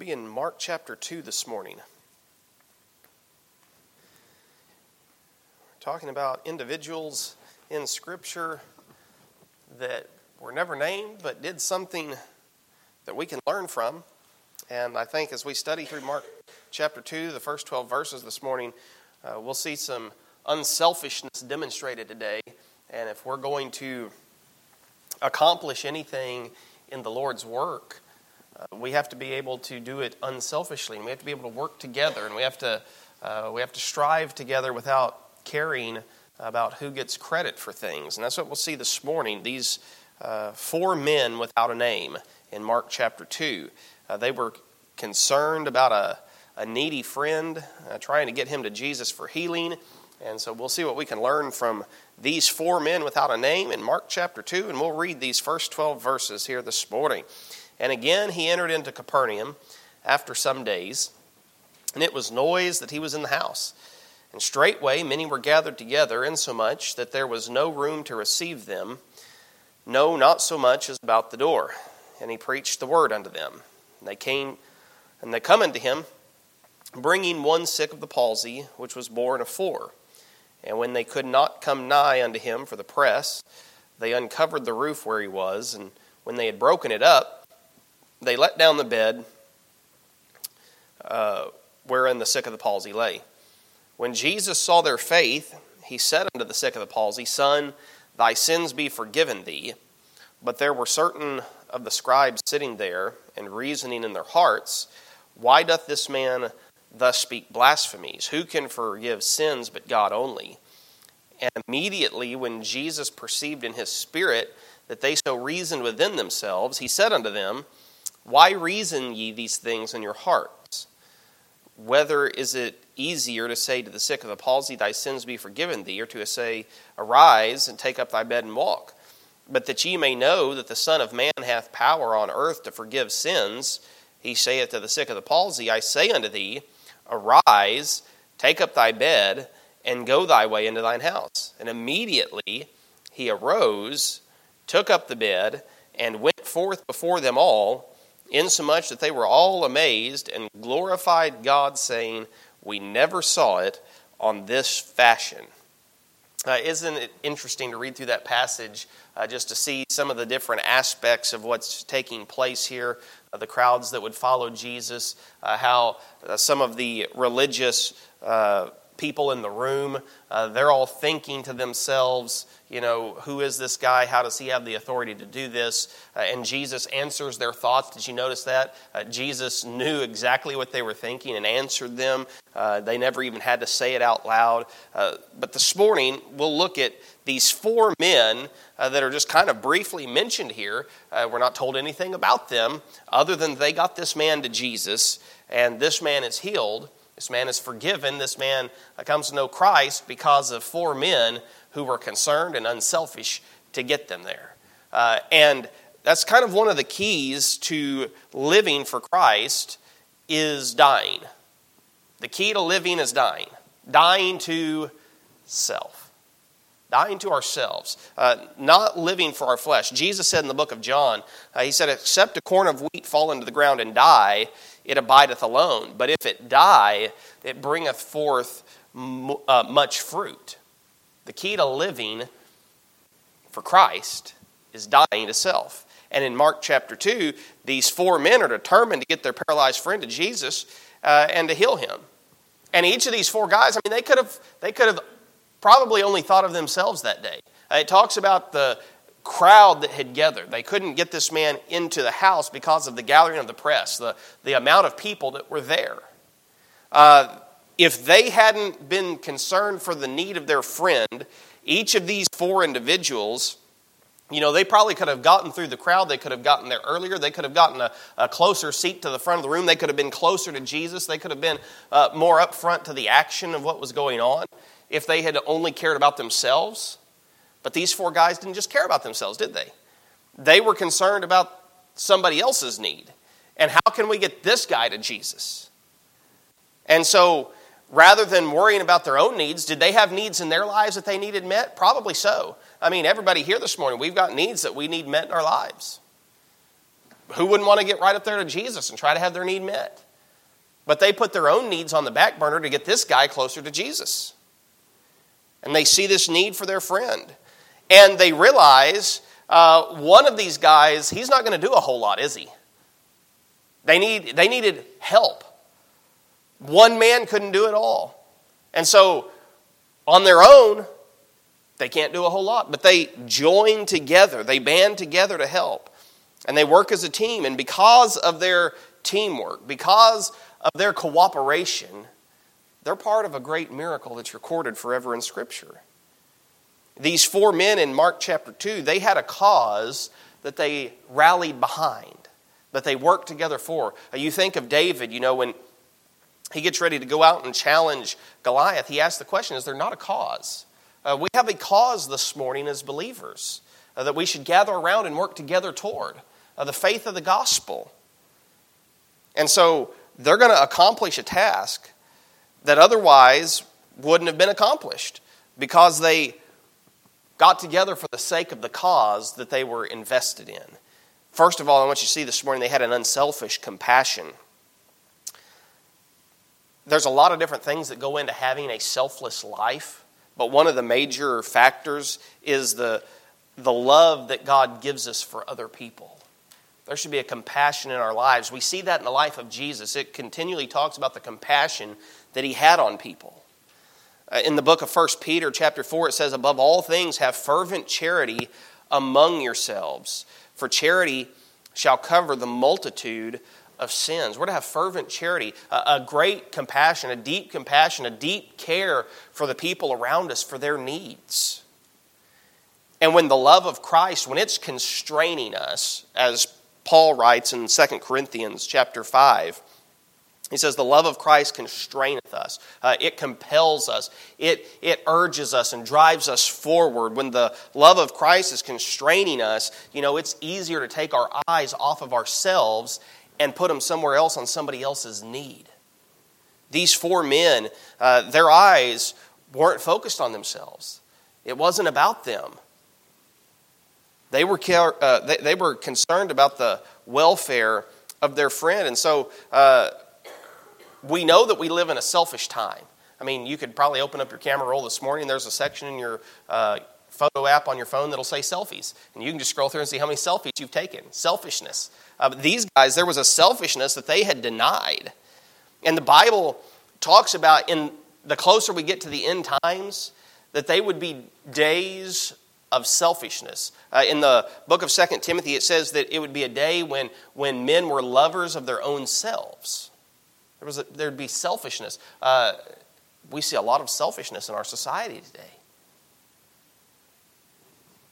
be in Mark chapter 2 this morning. We're talking about individuals in Scripture that were never named but did something that we can learn from. And I think as we study through Mark chapter 2, the first 12 verses this morning, uh, we'll see some unselfishness demonstrated today. And if we're going to accomplish anything in the Lord's work, we have to be able to do it unselfishly, and we have to be able to work together, and we have to uh, we have to strive together without caring about who gets credit for things. And that's what we'll see this morning. These uh, four men without a name in Mark chapter two, uh, they were concerned about a a needy friend, uh, trying to get him to Jesus for healing. And so we'll see what we can learn from these four men without a name in Mark chapter 2, and we'll read these first 12 verses here this morning. And again he entered into Capernaum after some days, and it was noise that he was in the house. And straightway many were gathered together, insomuch that there was no room to receive them, no, not so much as about the door. And he preached the word unto them. And they came, and they come unto him, bringing one sick of the palsy, which was borne of four. And when they could not come nigh unto him for the press, they uncovered the roof where he was, and when they had broken it up, they let down the bed uh, wherein the sick of the palsy lay. When Jesus saw their faith, he said unto the sick of the palsy, Son, thy sins be forgiven thee. But there were certain of the scribes sitting there and reasoning in their hearts, Why doth this man thus speak blasphemies? Who can forgive sins but God only? And immediately, when Jesus perceived in his spirit that they so reasoned within themselves, he said unto them, why reason ye these things in your hearts? Whether is it easier to say to the sick of the palsy, Thy sins be forgiven thee, or to say, Arise and take up thy bed and walk? But that ye may know that the Son of Man hath power on earth to forgive sins, he saith to the sick of the palsy, I say unto thee, Arise, take up thy bed, and go thy way into thine house. And immediately he arose, took up the bed, and went forth before them all insomuch that they were all amazed and glorified God, saying, We never saw it on this fashion. Uh, isn't it interesting to read through that passage uh, just to see some of the different aspects of what's taking place here? Uh, the crowds that would follow Jesus, uh, how uh, some of the religious uh, people in the room, they're all thinking to themselves, you know, who is this guy? How does he have the authority to do this? Uh, and Jesus answers their thoughts. Did you notice that? Uh, Jesus knew exactly what they were thinking and answered them. Uh, they never even had to say it out loud. Uh, but this morning, we'll look at these four men uh, that are just kind of briefly mentioned here. Uh, we're not told anything about them other than they got this man to Jesus, and this man is healed. This man is forgiven. This man comes to know Christ because of four men who were concerned and unselfish to get them there. Uh, and that's kind of one of the keys to living for Christ is dying. The key to living is dying. Dying to self. Dying to ourselves. Uh, not living for our flesh. Jesus said in the book of John, uh, He said, Except a corn of wheat fall into the ground and die, it abideth alone. But if it die, it bringeth forth m- uh, much fruit. The key to living for Christ is dying to self. And in Mark chapter 2, these four men are determined to get their paralyzed friend to Jesus uh, and to heal him. And each of these four guys, I mean, they could have, they could have probably only thought of themselves that day. Uh, it talks about the crowd that had gathered. They couldn't get this man into the house because of the gathering of the press, the, the amount of people that were there. Uh, if they hadn't been concerned for the need of their friend, each of these four individuals, you know, they probably could have gotten through the crowd. They could have gotten there earlier. They could have gotten a, a closer seat to the front of the room. They could have been closer to Jesus. They could have been uh, more upfront to the action of what was going on if they had only cared about themselves. But these four guys didn't just care about themselves, did they? They were concerned about somebody else's need. And how can we get this guy to Jesus? And so rather than worrying about their own needs, did they have needs in their lives that they needed met? Probably so. I mean, everybody here this morning, we've got needs that we need met in our lives. who wouldn't want to get right up there to Jesus and try to have their need met? But they put their own needs on the back burner to get this guy closer to Jesus. And they see this need for their friend. And they realize uh, one of these guys, he's not going to do a whole lot, is he? They, need, they needed help. One man couldn't do it all. And so, on their own, they can't do a whole lot. But they join together, they band together to help. And they work as a team. And because of their teamwork, because of their cooperation, they're part of a great miracle that's recorded forever in Scripture. These four men in Mark chapter 2, they had a cause that they rallied behind, that they worked together for. You think of David, you know, when he gets ready to go out and challenge Goliath, he asks the question Is there not a cause? Uh, we have a cause this morning as believers uh, that we should gather around and work together toward uh, the faith of the gospel. And so they're going to accomplish a task that otherwise wouldn't have been accomplished because they got together for the sake of the cause that they were invested in. First of all, I want you to see this morning they had an unselfish compassion. There's a lot of different things that go into having a selfless life, but one of the major factors is the, the love that God gives us for other people. There should be a compassion in our lives. We see that in the life of Jesus. It continually talks about the compassion that he had on people. Uh, in the book of 1 Peter, chapter 4, it says, Above all things, have fervent charity among yourselves, for charity shall cover the multitude of sins. We're to have fervent charity, a, a great compassion, a deep compassion, a deep care for the people around us, for their needs. And when the love of Christ, when it's constraining us, as Paul writes in 2 Corinthians chapter 5. He says, The love of Christ constraineth us. Uh, it compels us. It, it urges us and drives us forward. When the love of Christ is constraining us, you know, it's easier to take our eyes off of ourselves and put them somewhere else on somebody else's need. These four men, uh, their eyes weren't focused on themselves, it wasn't about them. They were, uh, they, they, were concerned about the welfare of their friend. And so uh, we know that we live in a selfish time. I mean, you could probably open up your camera roll this morning. There's a section in your uh, photo app on your phone that'll say selfies. And you can just scroll through and see how many selfies you've taken. Selfishness. Uh, these guys, there was a selfishness that they had denied. And the Bible talks about in the closer we get to the end times, that they would be days of selfishness. Uh, in the book of Second Timothy, it says that it would be a day when, when men were lovers of their own selves. There was a, there'd be selfishness. Uh, we see a lot of selfishness in our society today.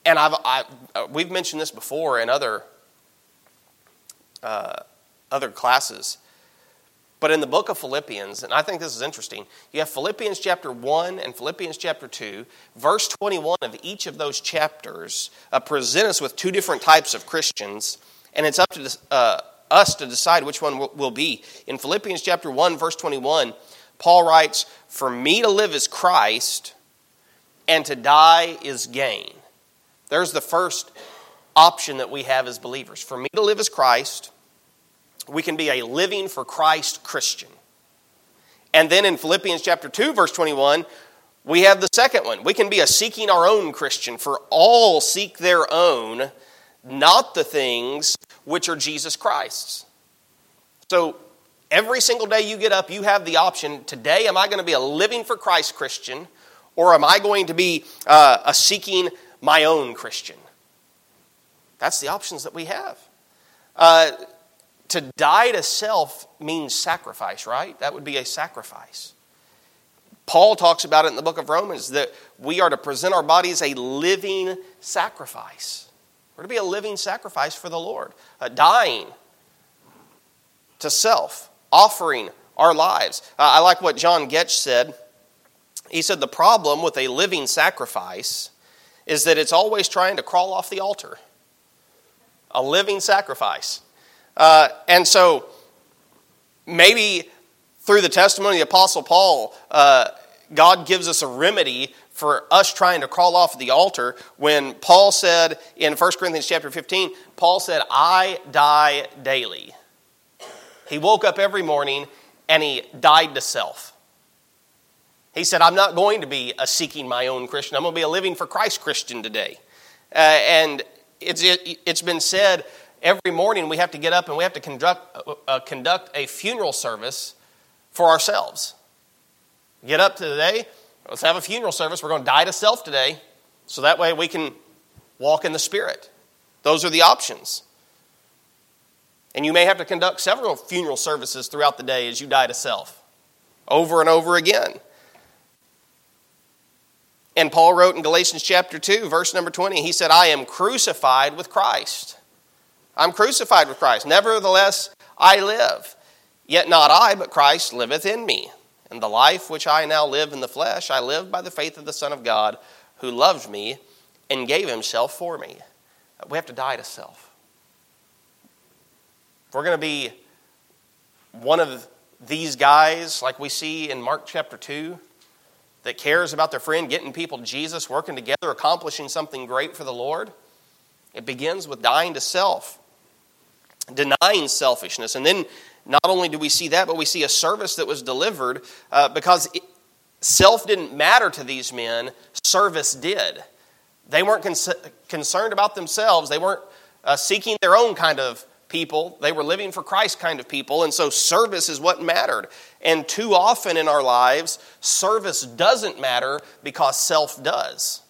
And I've, I, uh, we've mentioned this before in other, uh, other classes. But in the book of Philippians, and I think this is interesting, you have Philippians chapter 1 and Philippians chapter 2. Verse 21 of each of those chapters uh, present us with two different types of Christians, and it's up to uh, us to decide which one will, will be. In Philippians chapter 1, verse 21, Paul writes, For me to live is Christ, and to die is gain. There's the first option that we have as believers. For me to live as Christ we can be a living for Christ Christian. And then in Philippians chapter 2, verse 21, we have the second one. We can be a seeking our own Christian, for all seek their own, not the things which are Jesus Christ's. So every single day you get up, you have the option today, am I going to be a living for Christ Christian, or am I going to be uh, a seeking my own Christian? That's the options that we have. Uh, to die to self means sacrifice, right? That would be a sacrifice. Paul talks about it in the book of Romans that we are to present our bodies a living sacrifice. We're to be a living sacrifice for the Lord, uh, dying to self, offering our lives. Uh, I like what John Getch said. He said, The problem with a living sacrifice is that it's always trying to crawl off the altar. A living sacrifice. Uh, and so maybe through the testimony of the Apostle Paul, uh, God gives us a remedy for us trying to crawl off the altar when Paul said in 1 Corinthians chapter 15, Paul said, I die daily. He woke up every morning and he died to self. He said, I'm not going to be a seeking my own Christian. I'm going to be a living for Christ Christian today. Uh, and it's, it, has been said every morning we have to get up and we have to conduct, uh, uh, conduct a funeral service for ourselves. Get up today, let's have a funeral service. We're going to die to self today, so that way we can walk in the Spirit. Those are the options. And you may have to conduct several funeral services throughout the day as you die to self, over and over again. And Paul wrote in Galatians chapter 2, verse number 20, he said, I am crucified with Christ. I'm crucified with Christ. Nevertheless, I live. Yet not I, but Christ liveth in me. And the life which I now live in the flesh, I live by the faith of the Son of God, who loved me and gave himself for me. We have to die to self. If we're going to be one of these guys, like we see in Mark chapter 2, that cares about their friend, getting people to Jesus, working together, accomplishing something great for the Lord, it begins with dying to self, denying selfishness. And then not only do we see that, but we see a service that was delivered uh, because it, self didn't matter to these men, service did. They weren't con- concerned about themselves, they weren't uh, seeking their own kind of people. They were living for Christ kind of people, and so service is what mattered. And too often in our lives, service doesn't matter because self does.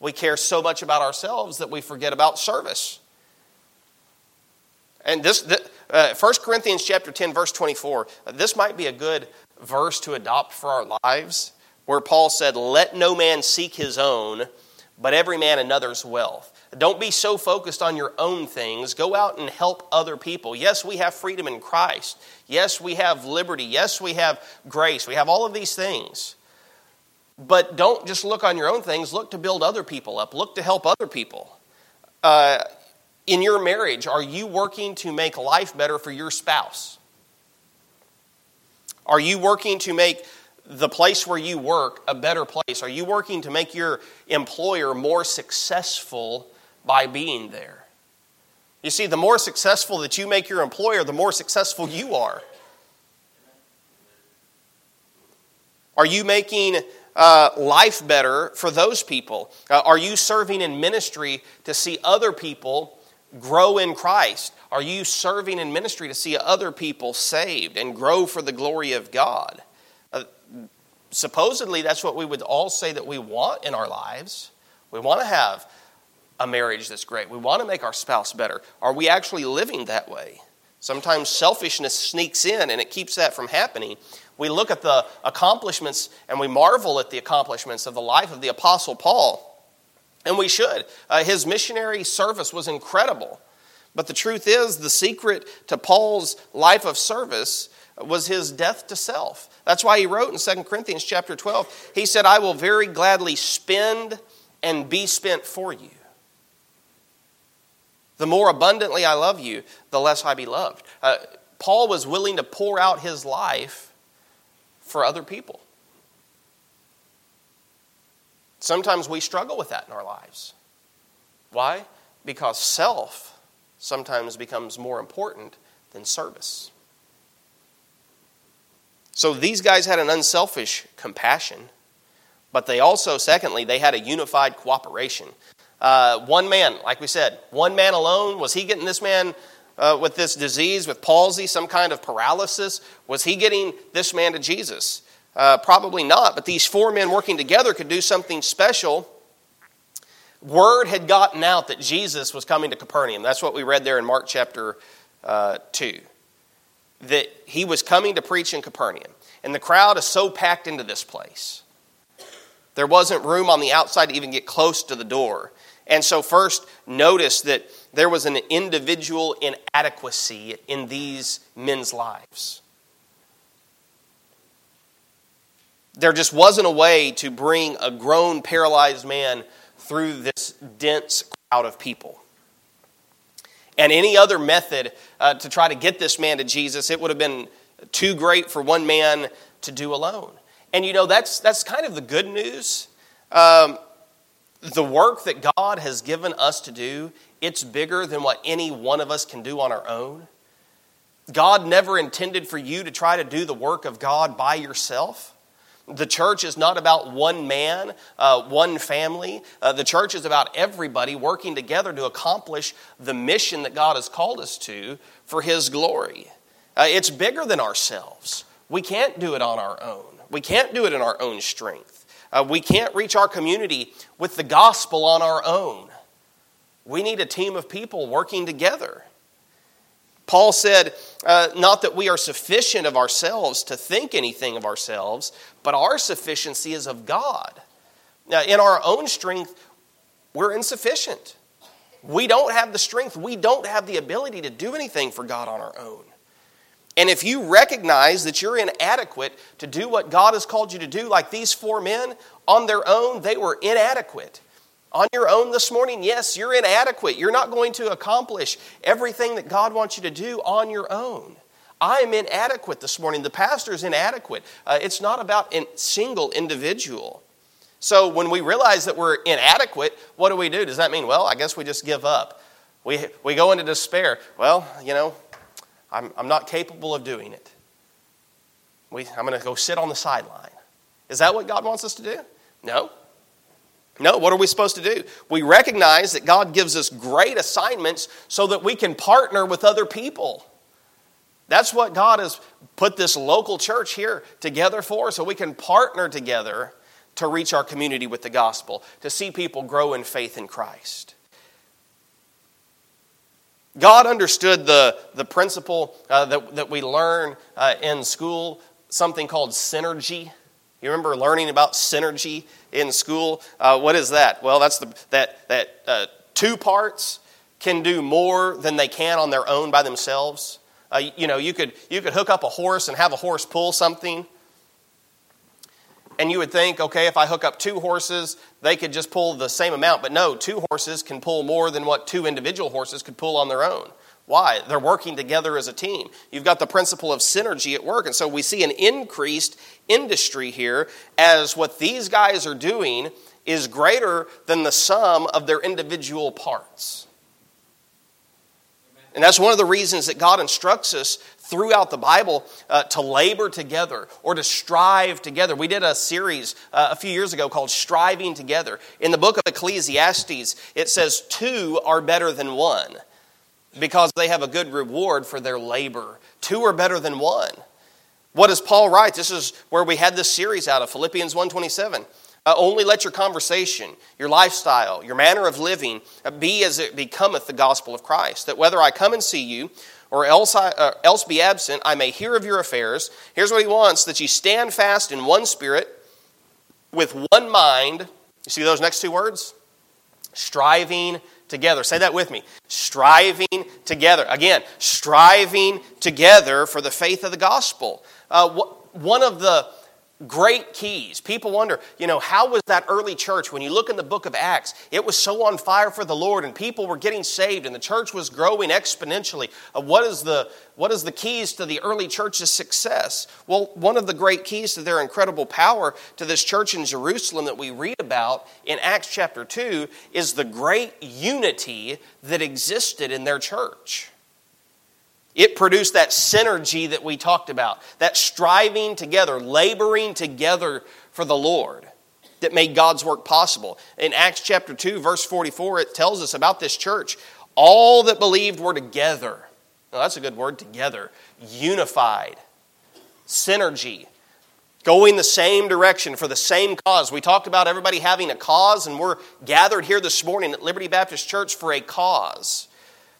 We care so much about ourselves that we forget about service. And this, uh, 1 Corinthians chapter 10, verse 24, uh, this might be a good verse to adopt for our lives, where Paul said, Let no man seek his own, but every man another's wealth. Don't be so focused on your own things. Go out and help other people. Yes, we have freedom in Christ. Yes, we have liberty. Yes, we have grace. We have all of these things. But don't just look on your own things. Look to build other people up. Look to help other people. Uh, in your marriage, are you working to make life better for your spouse? Are you working to make the place where you work a better place? Are you working to make your employer more successful by being there. You see, the more successful that you make your employer, the more successful you are. Are you making uh, life better for those people? Uh, are you serving in ministry to see other people grow in Christ? Are you serving in ministry to see other people saved and grow for the glory of God? Uh, supposedly, that's what we would all say that we want in our lives. We want to have a marriage that's great. We want to make our spouse better. Are we actually living that way? Sometimes selfishness sneaks in and it keeps that from happening. We look at the accomplishments and we marvel at the accomplishments of the life of the Apostle Paul. And we should. Uh, his missionary service was incredible. But the truth is, the secret to Paul's life of service was his death to self. That's why he wrote in 2 Corinthians chapter 12, he said, I will very gladly spend and be spent for you. The more abundantly I love you, the less I be loved. Uh, Paul was willing to pour out his life for other people. Sometimes we struggle with that in our lives. Why? Because self sometimes becomes more important than service. So these guys had an unselfish compassion, but they also, secondly, they had a unified cooperation. Uh, one man, like we said, one man alone, was he getting this man uh, with this disease, with palsy, some kind of paralysis? Was he getting this man to Jesus? Uh, probably not, but these four men working together could do something special. Word had gotten out that Jesus was coming to Capernaum. That's what we read there in Mark chapter uh, 2. That he was coming to preach in Capernaum. And the crowd is so packed into this place. There wasn't room on the outside to even get close to the door. And so, first, notice that there was an individual inadequacy in these men's lives. There just wasn't a way to bring a grown, paralyzed man through this dense crowd of people. And any other method uh, to try to get this man to Jesus, it would have been too great for one man to do alone. And you know, that's, that's kind of the good news. Um, the work that God has given us to do, it's bigger than what any one of us can do on our own. God never intended for you to try to do the work of God by yourself. The church is not about one man, uh, one family. Uh, the church is about everybody working together to accomplish the mission that God has called us to for His glory. Uh, it's bigger than ourselves. We can't do it on our own, we can't do it in our own strength. Uh, we can't reach our community with the gospel on our own. We need a team of people working together. Paul said, uh, not that we are sufficient of ourselves to think anything of ourselves, but our sufficiency is of God. Now, in our own strength, we're insufficient. We don't have the strength, we don't have the ability to do anything for God on our own. And if you recognize that you're inadequate to do what God has called you to do, like these four men, on their own, they were inadequate. On your own this morning, yes, you're inadequate. You're not going to accomplish everything that God wants you to do on your own. I am inadequate this morning. The pastor is inadequate. Uh, it's not about a single individual. So when we realize that we're inadequate, what do we do? Does that mean, well, I guess we just give up? We, we go into despair. Well, you know, I'm, I'm not capable of doing it. We, I'm going to go sit on the sideline. Is that what God wants us to do? No. No, what are we supposed to do? We recognize that God gives us great assignments so that we can partner with other people. That's what God has put this local church here together for, so we can partner together to reach our community with the gospel, to see people grow in faith in Christ. God understood the, the principle uh, that, that we learn uh, in school, something called synergy. You remember learning about synergy in school? Uh, what is that? Well, that's the, that, that uh, two parts can do more than they can on their own by themselves. Uh, you know, you could, you could hook up a horse and have a horse pull something. And you would think, okay, if I hook up two horses, they could just pull the same amount. But no, two horses can pull more than what two individual horses could pull on their own. Why? They're working together as a team. You've got the principle of synergy at work. And so we see an increased industry here as what these guys are doing is greater than the sum of their individual parts. And that's one of the reasons that God instructs us throughout the Bible uh, to labor together or to strive together. We did a series uh, a few years ago called Striving Together. In the book of Ecclesiastes, it says, Two are better than one because they have a good reward for their labor. Two are better than one. What does Paul write? This is where we had this series out of Philippians 127. Uh, only let your conversation, your lifestyle, your manner of living uh, be as it becometh the gospel of Christ. That whether I come and see you or else, I, uh, else be absent, I may hear of your affairs. Here's what he wants that you stand fast in one spirit, with one mind. You see those next two words? Striving together. Say that with me. Striving together. Again, striving together for the faith of the gospel. Uh, one of the great keys. People wonder, you know, how was that early church? When you look in the book of Acts, it was so on fire for the Lord and people were getting saved and the church was growing exponentially. Uh, what, is the, what is the keys to the early church's success? Well, one of the great keys to their incredible power to this church in Jerusalem that we read about in Acts chapter 2 is the great unity that existed in their church. It produced that synergy that we talked about, that striving together, laboring together for the Lord that made God's work possible. In Acts chapter 2, verse 44, it tells us about this church. All that believed were together. Now, that's a good word, together. Unified. Synergy. Going the same direction for the same cause. We talked about everybody having a cause, and we're gathered here this morning at Liberty Baptist Church for a cause.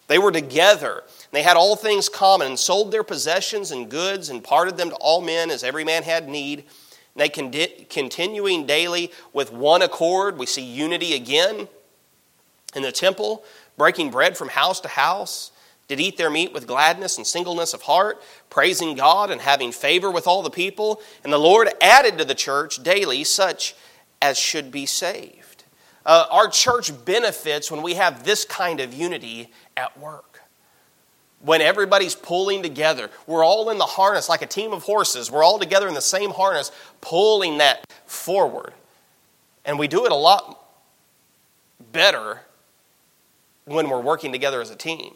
They were together. They had all things common and sold their possessions and goods and parted them to all men as every man had need. And they con- continuing daily with one accord. We see unity again in the temple, breaking bread from house to house. Did eat their meat with gladness and singleness of heart, praising God and having favor with all the people. And the Lord added to the church daily such as should be saved. Uh, our church benefits when we have this kind of unity at work. When everybody's pulling together. We're all in the harness like a team of horses. We're all together in the same harness, pulling that forward. And we do it a lot better when we're working together as a team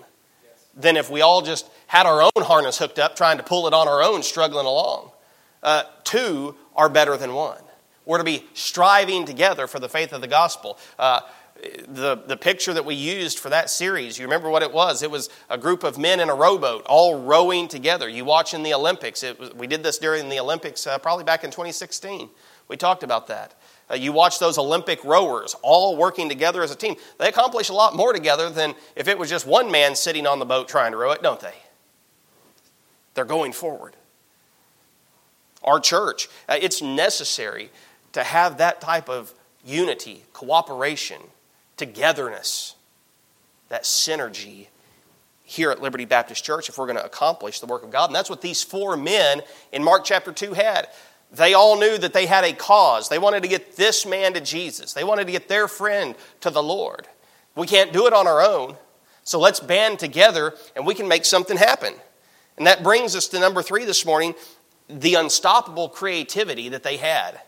than if we all just had our own harness hooked up, trying to pull it on our own, struggling along. Uh, two are better than one. We're to be striving together for the faith of the gospel. Uh, the, the picture that we used for that series, you remember what it was? It was a group of men in a rowboat all rowing together. You watch in the Olympics. Was, we did this during the Olympics uh, probably back in 2016. We talked about that. Uh, you watch those Olympic rowers all working together as a team. They accomplish a lot more together than if it was just one man sitting on the boat trying to row it, don't they? They're going forward. Our church, uh, it's necessary to have that type of unity, cooperation, togetherness, that synergy here at Liberty Baptist Church if we're going to accomplish the work of God. And that's what these four men in Mark chapter 2 had. They all knew that they had a cause. They wanted to get this man to Jesus, they wanted to get their friend to the Lord. We can't do it on our own, so let's band together and we can make something happen. And that brings us to number three this morning the unstoppable creativity that they had.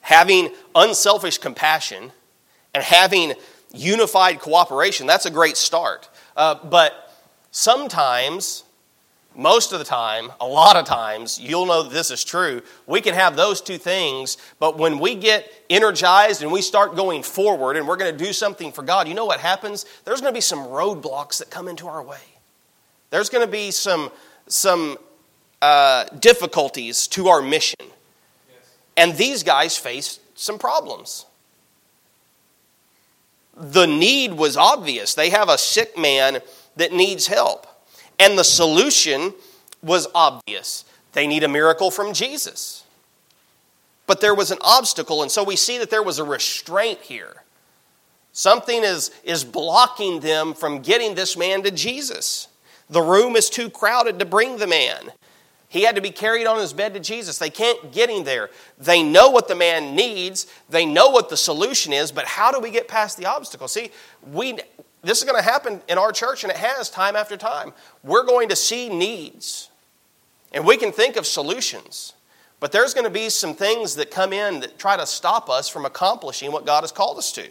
Having unselfish compassion and having unified cooperation, that's a great start. Uh, but sometimes most of the time, a lot of times, you'll know that this is true. We can have those two things, but when we get energized and we start going forward and we're going to do something for God, you know what happens? There's going to be some roadblocks that come into our way. There's going to be some, some uh, difficulties to our mission. Yes. And these guys faced some problems. The need was obvious. They have a sick man that needs help. And the solution was obvious they need a miracle from Jesus. But there was an obstacle, and so we see that there was a restraint here. Something is, is blocking them from getting this man to Jesus. The room is too crowded to bring the man. He had to be carried on his bed to Jesus. They can't get him there. They know what the man needs, they know what the solution is, but how do we get past the obstacle? See, we, this is going to happen in our church, and it has time after time. We're going to see needs, and we can think of solutions. But there's going to be some things that come in that try to stop us from accomplishing what God has called us to.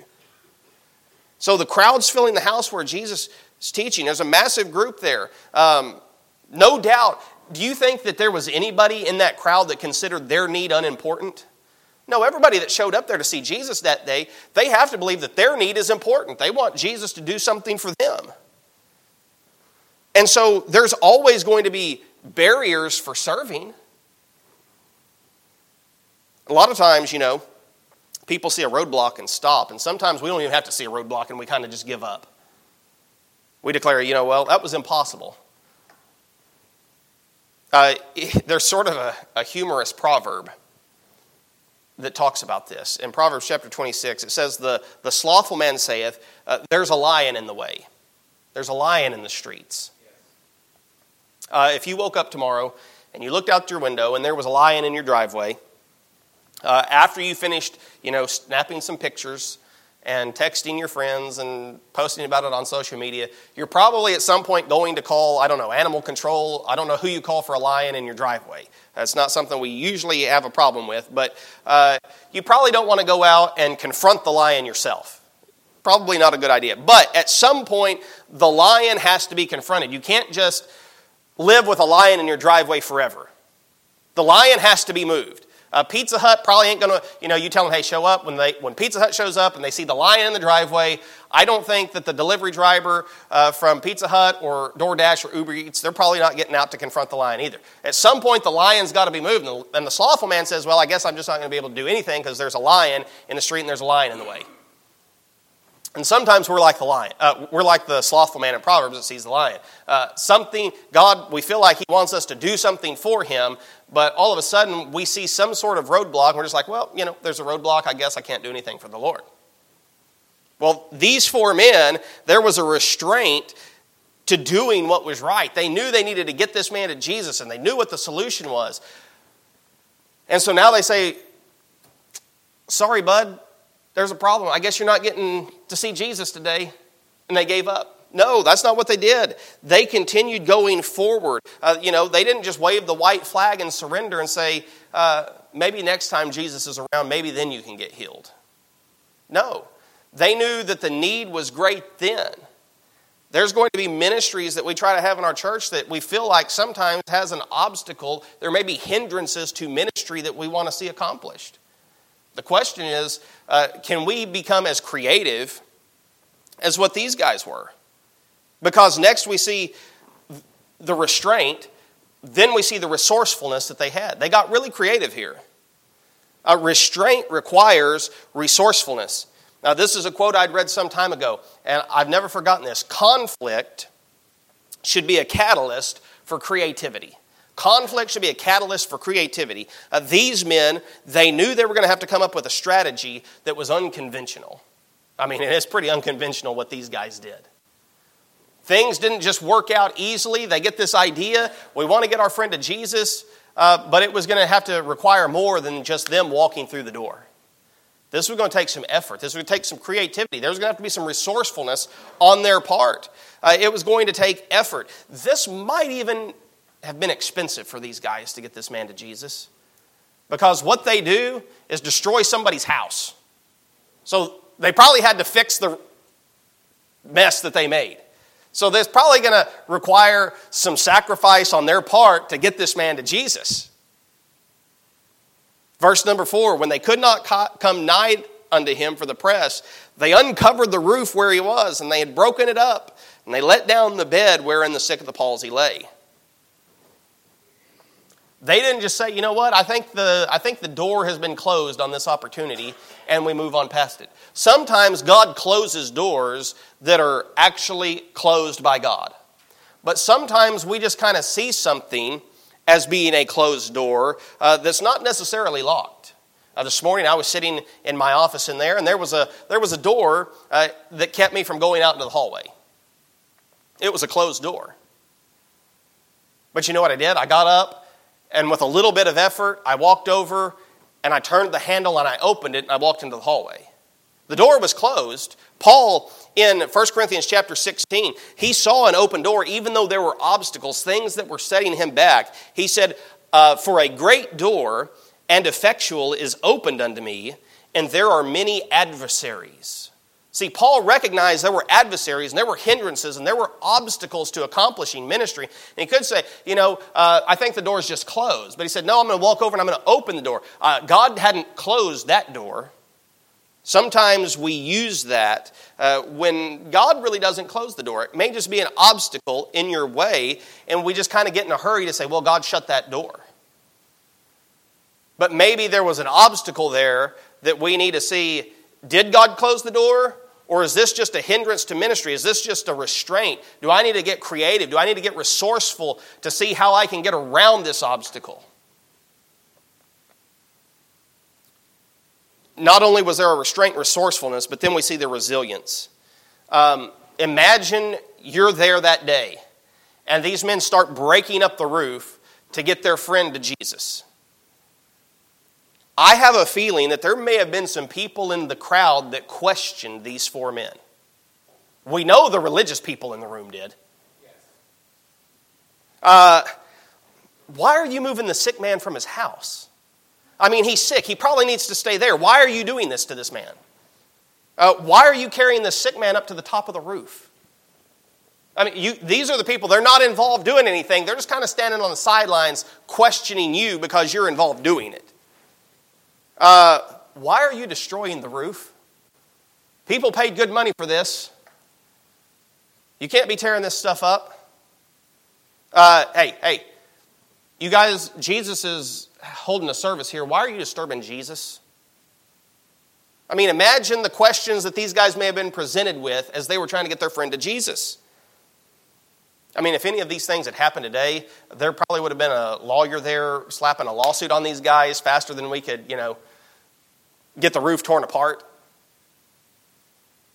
So the crowd's filling the house where Jesus is teaching. There's a massive group there. Um, no doubt. Do you think that there was anybody in that crowd that considered their need unimportant? No, everybody that showed up there to see Jesus that day, they have to believe that their need is important. They want Jesus to do something for them. And so there's always going to be barriers for serving. A lot of times, you know, people see a roadblock and stop, and sometimes we don't even have to see a roadblock and we kind of just give up. We declare, you know, well, that was impossible. Uh, there's sort of a, a humorous proverb that talks about this. In Proverbs chapter 26, it says, The, the slothful man saith, uh, There's a lion in the way, there's a lion in the streets. Uh, if you woke up tomorrow and you looked out your window and there was a lion in your driveway, uh, after you finished, you know, snapping some pictures and texting your friends and posting about it on social media, you're probably at some point going to call, I don't know, animal control. I don't know who you call for a lion in your driveway. That's not something we usually have a problem with, but uh, you probably don't want to go out and confront the lion yourself. Probably not a good idea. But at some point, the lion has to be confronted. You can't just live with a lion in your driveway forever. The lion has to be moved. Uh, Pizza Hut probably ain't gonna, you know, you tell them, hey, show up. When, they, when Pizza Hut shows up and they see the lion in the driveway, I don't think that the delivery driver uh, from Pizza Hut or DoorDash or Uber Eats, they're probably not getting out to confront the lion either. At some point, the lion's got to be moved. And the, and the slothful man says, well, I guess I'm just not going to be able to do anything because there's a lion in the street and there's a lion in the way. And sometimes we're like the lion. Uh, we're like the slothful man in Proverbs that sees the lion. Uh, something, God, we feel like He wants us to do something for Him, but all of a sudden we see some sort of roadblock, and we're just like, well, you know, there's a roadblock. I guess I can't do anything for the Lord. Well, these four men, there was a restraint to doing what was right. They knew they needed to get this man to Jesus, and they knew what the solution was. And so now they say, sorry, bud, there's a problem. I guess you're not getting to see Jesus today. And they gave up. No, that's not what they did. They continued going forward. Uh, you know, they didn't just wave the white flag and surrender and say, uh, maybe next time Jesus is around, maybe then you can get healed. No, they knew that the need was great then. There's going to be ministries that we try to have in our church that we feel like sometimes has an obstacle. There may be hindrances to ministry that we want to see accomplished. The question is uh, can we become as creative as what these guys were? Because next we see the restraint, then we see the resourcefulness that they had. They got really creative here. Restraint requires resourcefulness. Now, this is a quote I'd read some time ago, and I've never forgotten this. Conflict should be a catalyst for creativity. Conflict should be a catalyst for creativity. Uh, these men, they knew they were going to have to come up with a strategy that was unconventional. I mean, it is pretty unconventional what these guys did. Things didn't just work out easily. They get this idea we want to get our friend to Jesus, uh, but it was going to have to require more than just them walking through the door. This was going to take some effort. This was going to take some creativity. There was going to have to be some resourcefulness on their part. Uh, it was going to take effort. This might even have been expensive for these guys to get this man to Jesus because what they do is destroy somebody's house. So they probably had to fix the mess that they made. So there's probably going to require some sacrifice on their part to get this man to Jesus. Verse number four when they could not come nigh unto him for the press, they uncovered the roof where he was, and they had broken it up, and they let down the bed wherein the sick of the palsy lay. They didn't just say, you know what, I think, the, I think the door has been closed on this opportunity, and we move on past it. Sometimes God closes doors that are actually closed by God. But sometimes we just kind of see something as being a closed door uh, that's not necessarily locked. Uh, this morning I was sitting in my office in there, and there was a, there was a door uh, that kept me from going out into the hallway. It was a closed door. But you know what I did? I got up, and with a little bit of effort, I walked over and I turned the handle and I opened it and I walked into the hallway. The door was closed. Paul, in 1 Corinthians chapter 16, he saw an open door, even though there were obstacles, things that were setting him back. He said, uh, For a great door and effectual is opened unto me, and there are many adversaries. See, Paul recognized there were adversaries and there were hindrances and there were obstacles to accomplishing ministry. And he could say, you know, uh, I think the door is just closed. But he said, no, I'm going to walk over and I'm going to open the door. Uh, God hadn't closed that door. Sometimes we use that uh, when God really doesn't close the door. It may just be an obstacle in your way, and we just kind of get in a hurry to say, well, God shut that door. But maybe there was an obstacle there that we need to see did God close the door? Or is this just a hindrance to ministry? Is this just a restraint? Do I need to get creative? Do I need to get resourceful to see how I can get around this obstacle? not only was there a restraint resourcefulness, but then we see the resilience. Um, imagine you're there that day, and these men start breaking up the roof to get their friend to Jesus. I have a feeling that there may have been some people in the crowd that questioned these four men. We know the religious people in the room did. Uh, why are you moving the sick man from his house? I mean, he's sick. He probably needs to stay there. Why are you doing this to this man? Uh, why are you carrying this sick man up to the top of the roof? I mean, you, these are the people, they're not involved doing anything. They're just kind of standing on the sidelines questioning you because you're involved doing it. Uh, why are you destroying the roof? People paid good money for this. You can't be tearing this stuff up. Uh, hey, hey, you guys, Jesus is holding a service here. Why are you disturbing Jesus? I mean, imagine the questions that these guys may have been presented with as they were trying to get their friend to Jesus. I mean, if any of these things had happened today, there probably would have been a lawyer there slapping a lawsuit on these guys faster than we could, you know, get the roof torn apart.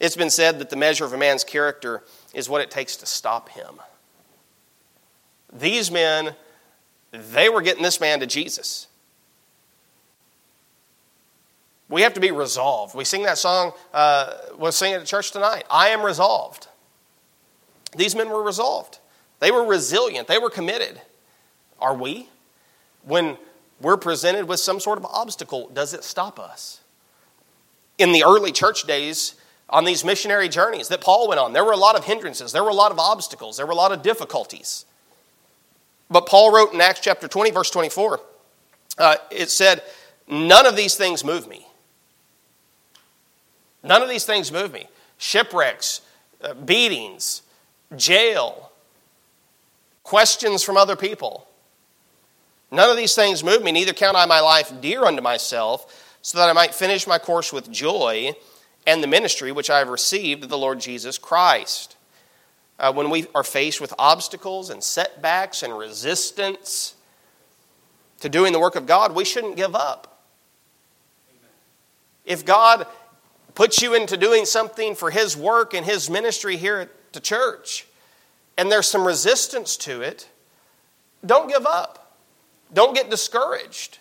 It's been said that the measure of a man's character is what it takes to stop him. These men they were getting this man to Jesus. We have to be resolved. We sing that song, uh, we'll sing it at church tonight. I am resolved. These men were resolved, they were resilient, they were committed. Are we? When we're presented with some sort of obstacle, does it stop us? In the early church days, on these missionary journeys that Paul went on, there were a lot of hindrances, there were a lot of obstacles, there were a lot of difficulties. But Paul wrote in Acts chapter 20, verse 24, uh, it said, None of these things move me. None of these things move me. Shipwrecks, uh, beatings, jail, questions from other people. None of these things move me, neither count I my life dear unto myself, so that I might finish my course with joy and the ministry which I have received of the Lord Jesus Christ. Uh, when we are faced with obstacles and setbacks and resistance to doing the work of God, we shouldn't give up. If God puts you into doing something for His work and His ministry here at the church, and there's some resistance to it, don't give up. Don't get discouraged.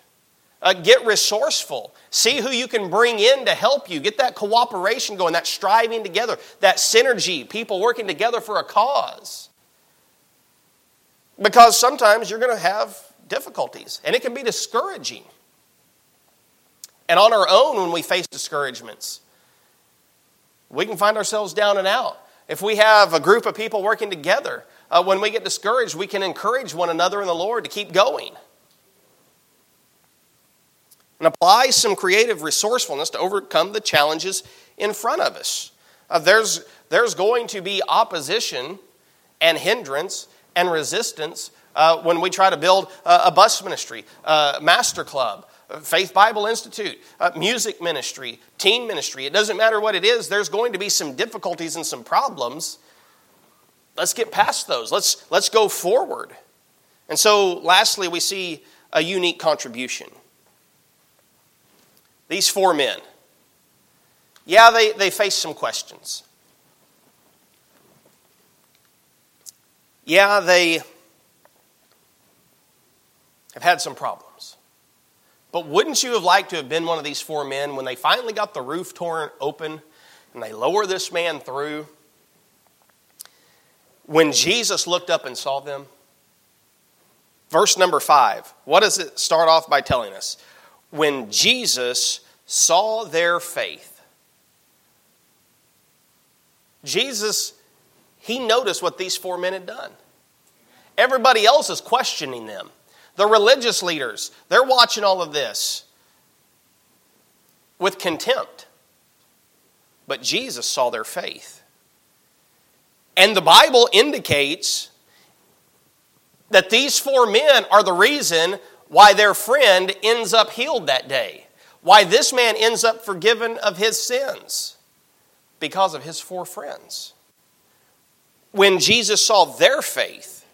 Uh, get resourceful. See who you can bring in to help you. Get that cooperation going, that striving together, that synergy, people working together for a cause. Because sometimes you're going to have difficulties, and it can be discouraging. And on our own, when we face discouragements, we can find ourselves down and out. If we have a group of people working together, uh, when we get discouraged, we can encourage one another in the Lord to keep going. And apply some creative resourcefulness to overcome the challenges in front of us. Uh, there's, there's going to be opposition and hindrance and resistance uh, when we try to build a bus ministry, a master club, Faith Bible Institute, uh, music ministry, teen ministry. It doesn't matter what it is, there's going to be some difficulties and some problems. Let's get past those. Let's, let's go forward. And so, lastly, we see a unique contribution. These four men, yeah, they, they face some questions. Yeah, they have had some problems. But wouldn't you have liked to have been one of these four men when they finally got the roof torn open and they lower this man through? When Jesus looked up and saw them? Verse number five, what does it start off by telling us? When Jesus saw their faith, Jesus, he noticed what these four men had done. Everybody else is questioning them. The religious leaders, they're watching all of this with contempt. But Jesus saw their faith. And the Bible indicates that these four men are the reason why their friend ends up healed that day, why this man ends up forgiven of his sins, because of his four friends. When Jesus saw their faith,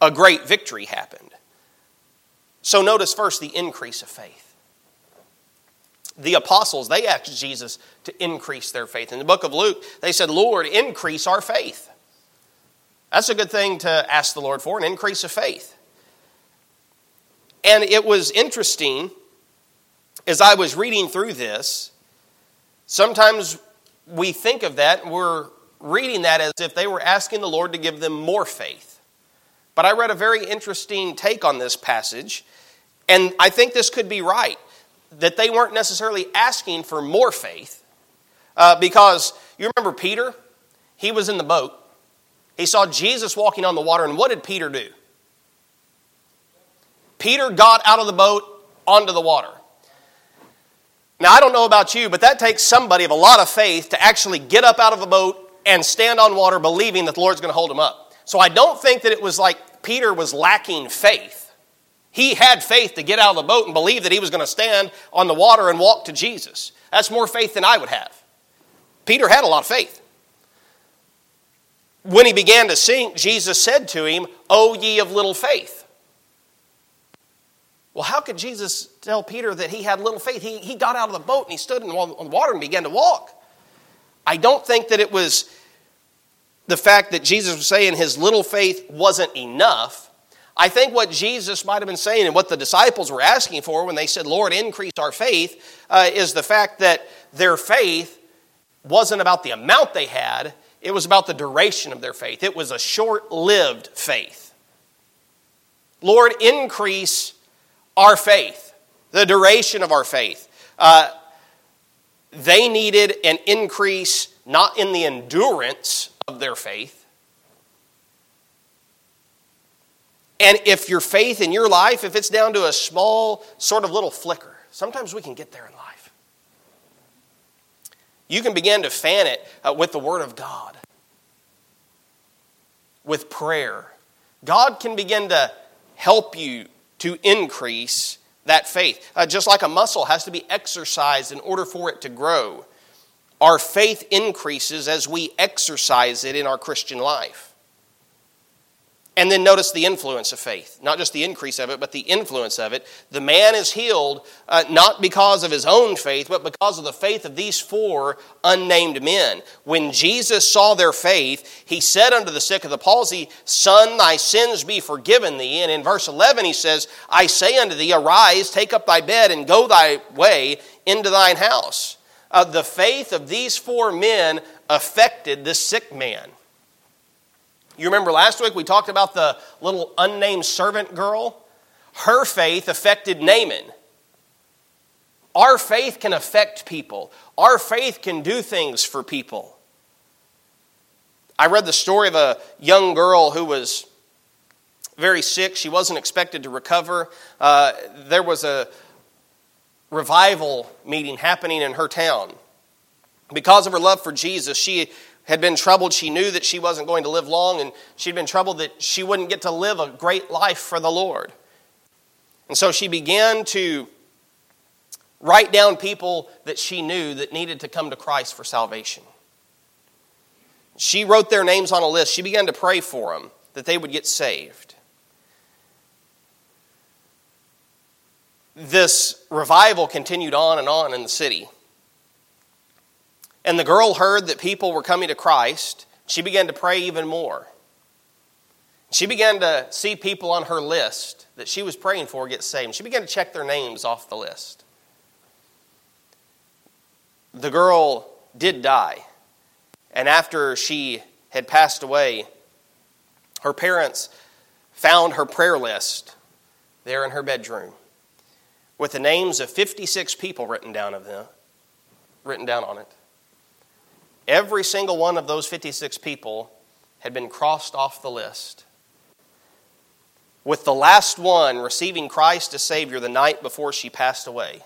a great victory happened. So notice first the increase of faith. The apostles, they asked Jesus to increase their faith. In the book of Luke, they said, Lord, increase our faith. That's a good thing to ask the Lord for, an increase of faith. And it was interesting as I was reading through this, sometimes we think of that, we're reading that as if they were asking the Lord to give them more faith. But I read a very interesting take on this passage, and I think this could be right that they weren't necessarily asking for more faith, uh, because you remember Peter? He was in the boat. He saw Jesus walking on the water, and what did Peter do? Peter got out of the boat onto the water. Now, I don't know about you, but that takes somebody of a lot of faith to actually get up out of a boat and stand on water believing that the Lord's going to hold him up. So I don't think that it was like Peter was lacking faith. He had faith to get out of the boat and believe that he was going to stand on the water and walk to Jesus. That's more faith than I would have. Peter had a lot of faith. When he began to sink, Jesus said to him, O ye of little faith. Well, how could Jesus tell Peter that he had little faith? He, he got out of the boat and he stood in the water and began to walk. I don't think that it was the fact that Jesus was saying his little faith wasn't enough. I think what Jesus might have been saying and what the disciples were asking for when they said, Lord, increase our faith, uh, is the fact that their faith wasn't about the amount they had, it was about the duration of their faith. It was a short lived faith. Lord, increase our faith, the duration of our faith. Uh, they needed an increase not in the endurance of their faith. And if your faith in your life, if it's down to a small sort of little flicker, sometimes we can get there in life. You can begin to fan it uh, with the Word of God, with prayer. God can begin to help you to increase that faith. Uh, just like a muscle has to be exercised in order for it to grow, our faith increases as we exercise it in our Christian life. And then notice the influence of faith. Not just the increase of it, but the influence of it. The man is healed uh, not because of his own faith, but because of the faith of these four unnamed men. When Jesus saw their faith, he said unto the sick of the palsy, Son, thy sins be forgiven thee. And in verse 11, he says, I say unto thee, Arise, take up thy bed, and go thy way into thine house. Uh, the faith of these four men affected this sick man. You remember last week we talked about the little unnamed servant girl? Her faith affected Naaman. Our faith can affect people, our faith can do things for people. I read the story of a young girl who was very sick. She wasn't expected to recover. Uh, there was a revival meeting happening in her town. Because of her love for Jesus, she had been troubled. She knew that she wasn't going to live long, and she'd been troubled that she wouldn't get to live a great life for the Lord. And so she began to write down people that she knew that needed to come to Christ for salvation. She wrote their names on a list. She began to pray for them that they would get saved. This revival continued on and on in the city. And the girl heard that people were coming to Christ. She began to pray even more. She began to see people on her list that she was praying for get saved. She began to check their names off the list. The girl did die. And after she had passed away, her parents found her prayer list there in her bedroom with the names of 56 people written down of them written down on it. Every single one of those 56 people had been crossed off the list. With the last one receiving Christ as Savior the night before she passed away.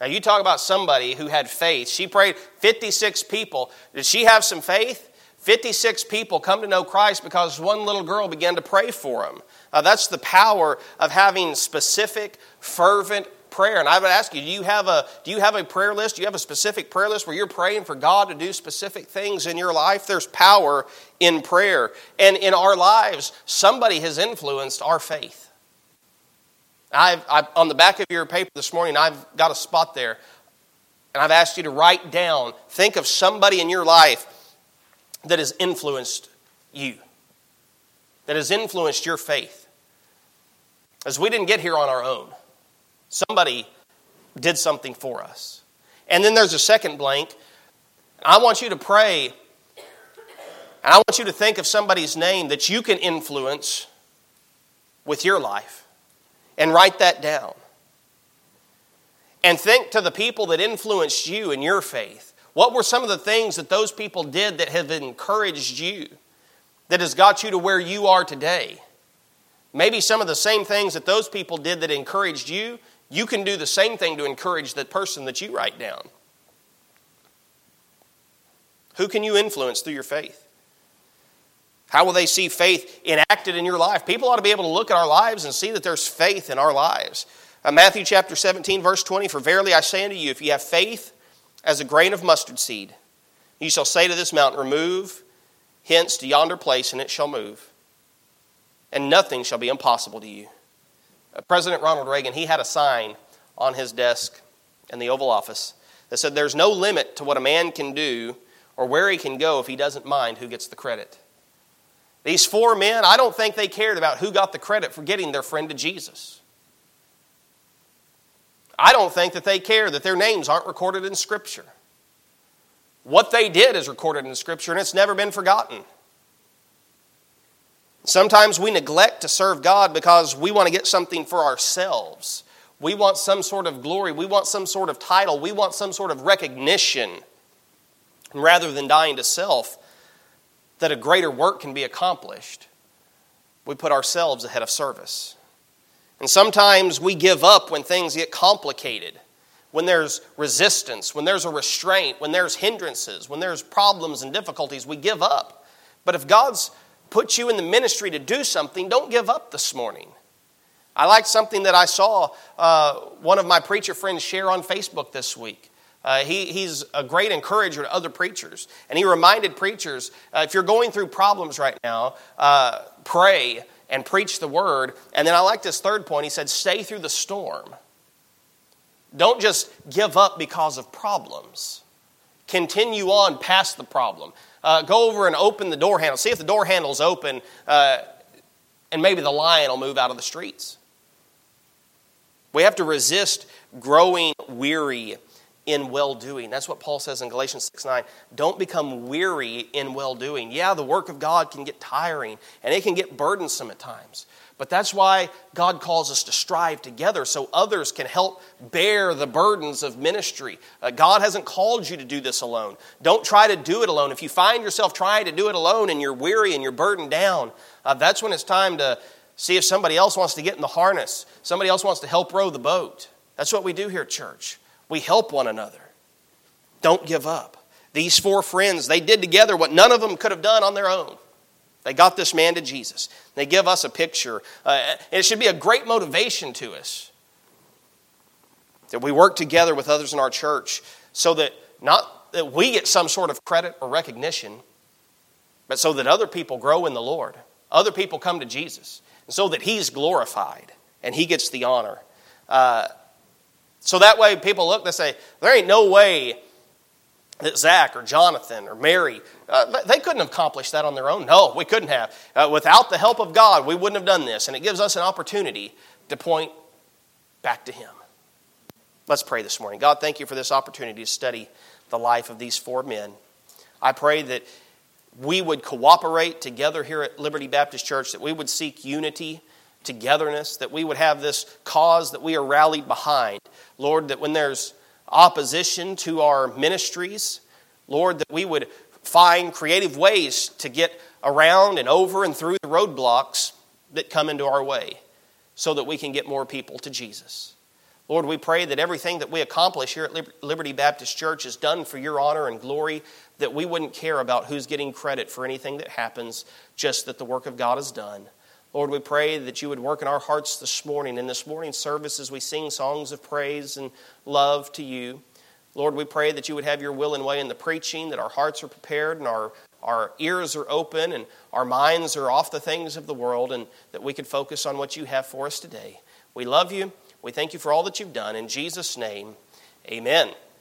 Now, you talk about somebody who had faith. She prayed 56 people. Did she have some faith? 56 people come to know Christ because one little girl began to pray for him. Uh, that's the power of having specific, fervent prayer. And I would ask you, do you have a do you have a prayer list? Do you have a specific prayer list where you're praying for God to do specific things in your life? There's power in prayer. And in our lives, somebody has influenced our faith. I've, I've on the back of your paper this morning, I've got a spot there. And I've asked you to write down, think of somebody in your life that has influenced you, that has influenced your faith. As we didn't get here on our own. Somebody did something for us. And then there's a second blank. I want you to pray, and I want you to think of somebody's name that you can influence with your life, and write that down. And think to the people that influenced you in your faith. What were some of the things that those people did that have encouraged you, that has got you to where you are today? Maybe some of the same things that those people did that encouraged you you can do the same thing to encourage the person that you write down. Who can you influence through your faith? How will they see faith enacted in your life? People ought to be able to look at our lives and see that there's faith in our lives. Uh, Matthew chapter 17, verse 20 For verily I say unto you, if you have faith as a grain of mustard seed, you shall say to this mountain, Remove hence to yonder place, and it shall move, and nothing shall be impossible to you. Uh, President Ronald Reagan, he had a sign on his desk in the Oval Office that said, There's no limit to what a man can do or where he can go if he doesn't mind who gets the credit. These four men, I don't think they cared about who got the credit for getting their friend to Jesus. I don't think that they care that their names aren't recorded in Scripture. What they did is recorded in Scripture, and it's never been forgotten. Sometimes we neglect to serve God because we want to get something for ourselves. We want some sort of glory. We want some sort of title. We want some sort of recognition. And rather than dying to self, that a greater work can be accomplished, we put ourselves ahead of service. And sometimes we give up when things get complicated, when there's resistance, when there's a restraint, when there's hindrances, when there's problems and difficulties, we give up. But if God's put you in the ministry to do something, don't give up this morning. I like something that I saw uh, one of my preacher friends share on Facebook this week. Uh, he, he's a great encourager to other preachers. And he reminded preachers uh, if you're going through problems right now, uh, pray and preach the word. And then I liked his third point. He said, stay through the storm. Don't just give up because of problems, continue on past the problem. Uh, go over and open the door handle. See if the door handle's open, uh, and maybe the lion will move out of the streets. We have to resist growing weary in well doing. That's what Paul says in Galatians 6 9. Don't become weary in well doing. Yeah, the work of God can get tiring and it can get burdensome at times. But that's why God calls us to strive together so others can help bear the burdens of ministry. Uh, God hasn't called you to do this alone. Don't try to do it alone. If you find yourself trying to do it alone and you're weary and you're burdened down, uh, that's when it's time to see if somebody else wants to get in the harness, somebody else wants to help row the boat. That's what we do here at church. We help one another. Don't give up. These four friends, they did together what none of them could have done on their own. They got this man to Jesus. They give us a picture. Uh, it should be a great motivation to us that we work together with others in our church so that not that we get some sort of credit or recognition, but so that other people grow in the Lord. Other people come to Jesus, and so that He's glorified and He gets the honor. Uh, so that way, people look, they say, there ain't no way that Zach or Jonathan or Mary, uh, they couldn't have accomplished that on their own. No, we couldn't have. Uh, without the help of God, we wouldn't have done this. And it gives us an opportunity to point back to Him. Let's pray this morning. God, thank you for this opportunity to study the life of these four men. I pray that we would cooperate together here at Liberty Baptist Church, that we would seek unity togetherness, that we would have this cause that we are rallied behind. Lord, that when there's opposition to our ministries, Lord, that we would find creative ways to get around and over and through the roadblocks that come into our way so that we can get more people to Jesus. Lord, we pray that everything that we accomplish here at Liberty Baptist Church is done for your honor and glory, that we wouldn't care about who's getting credit for anything that happens, just that the work of God is done. Lord, we pray that you would work in our hearts this morning. In this morning's service, as we sing songs of praise and love to you, Lord, we pray that you would have your will and way in the preaching, that our hearts are prepared and our, our ears are open and our minds are off the things of the world, and that we could focus on what you have for us today. We love you. We thank you for all that you've done. In Jesus' name, amen.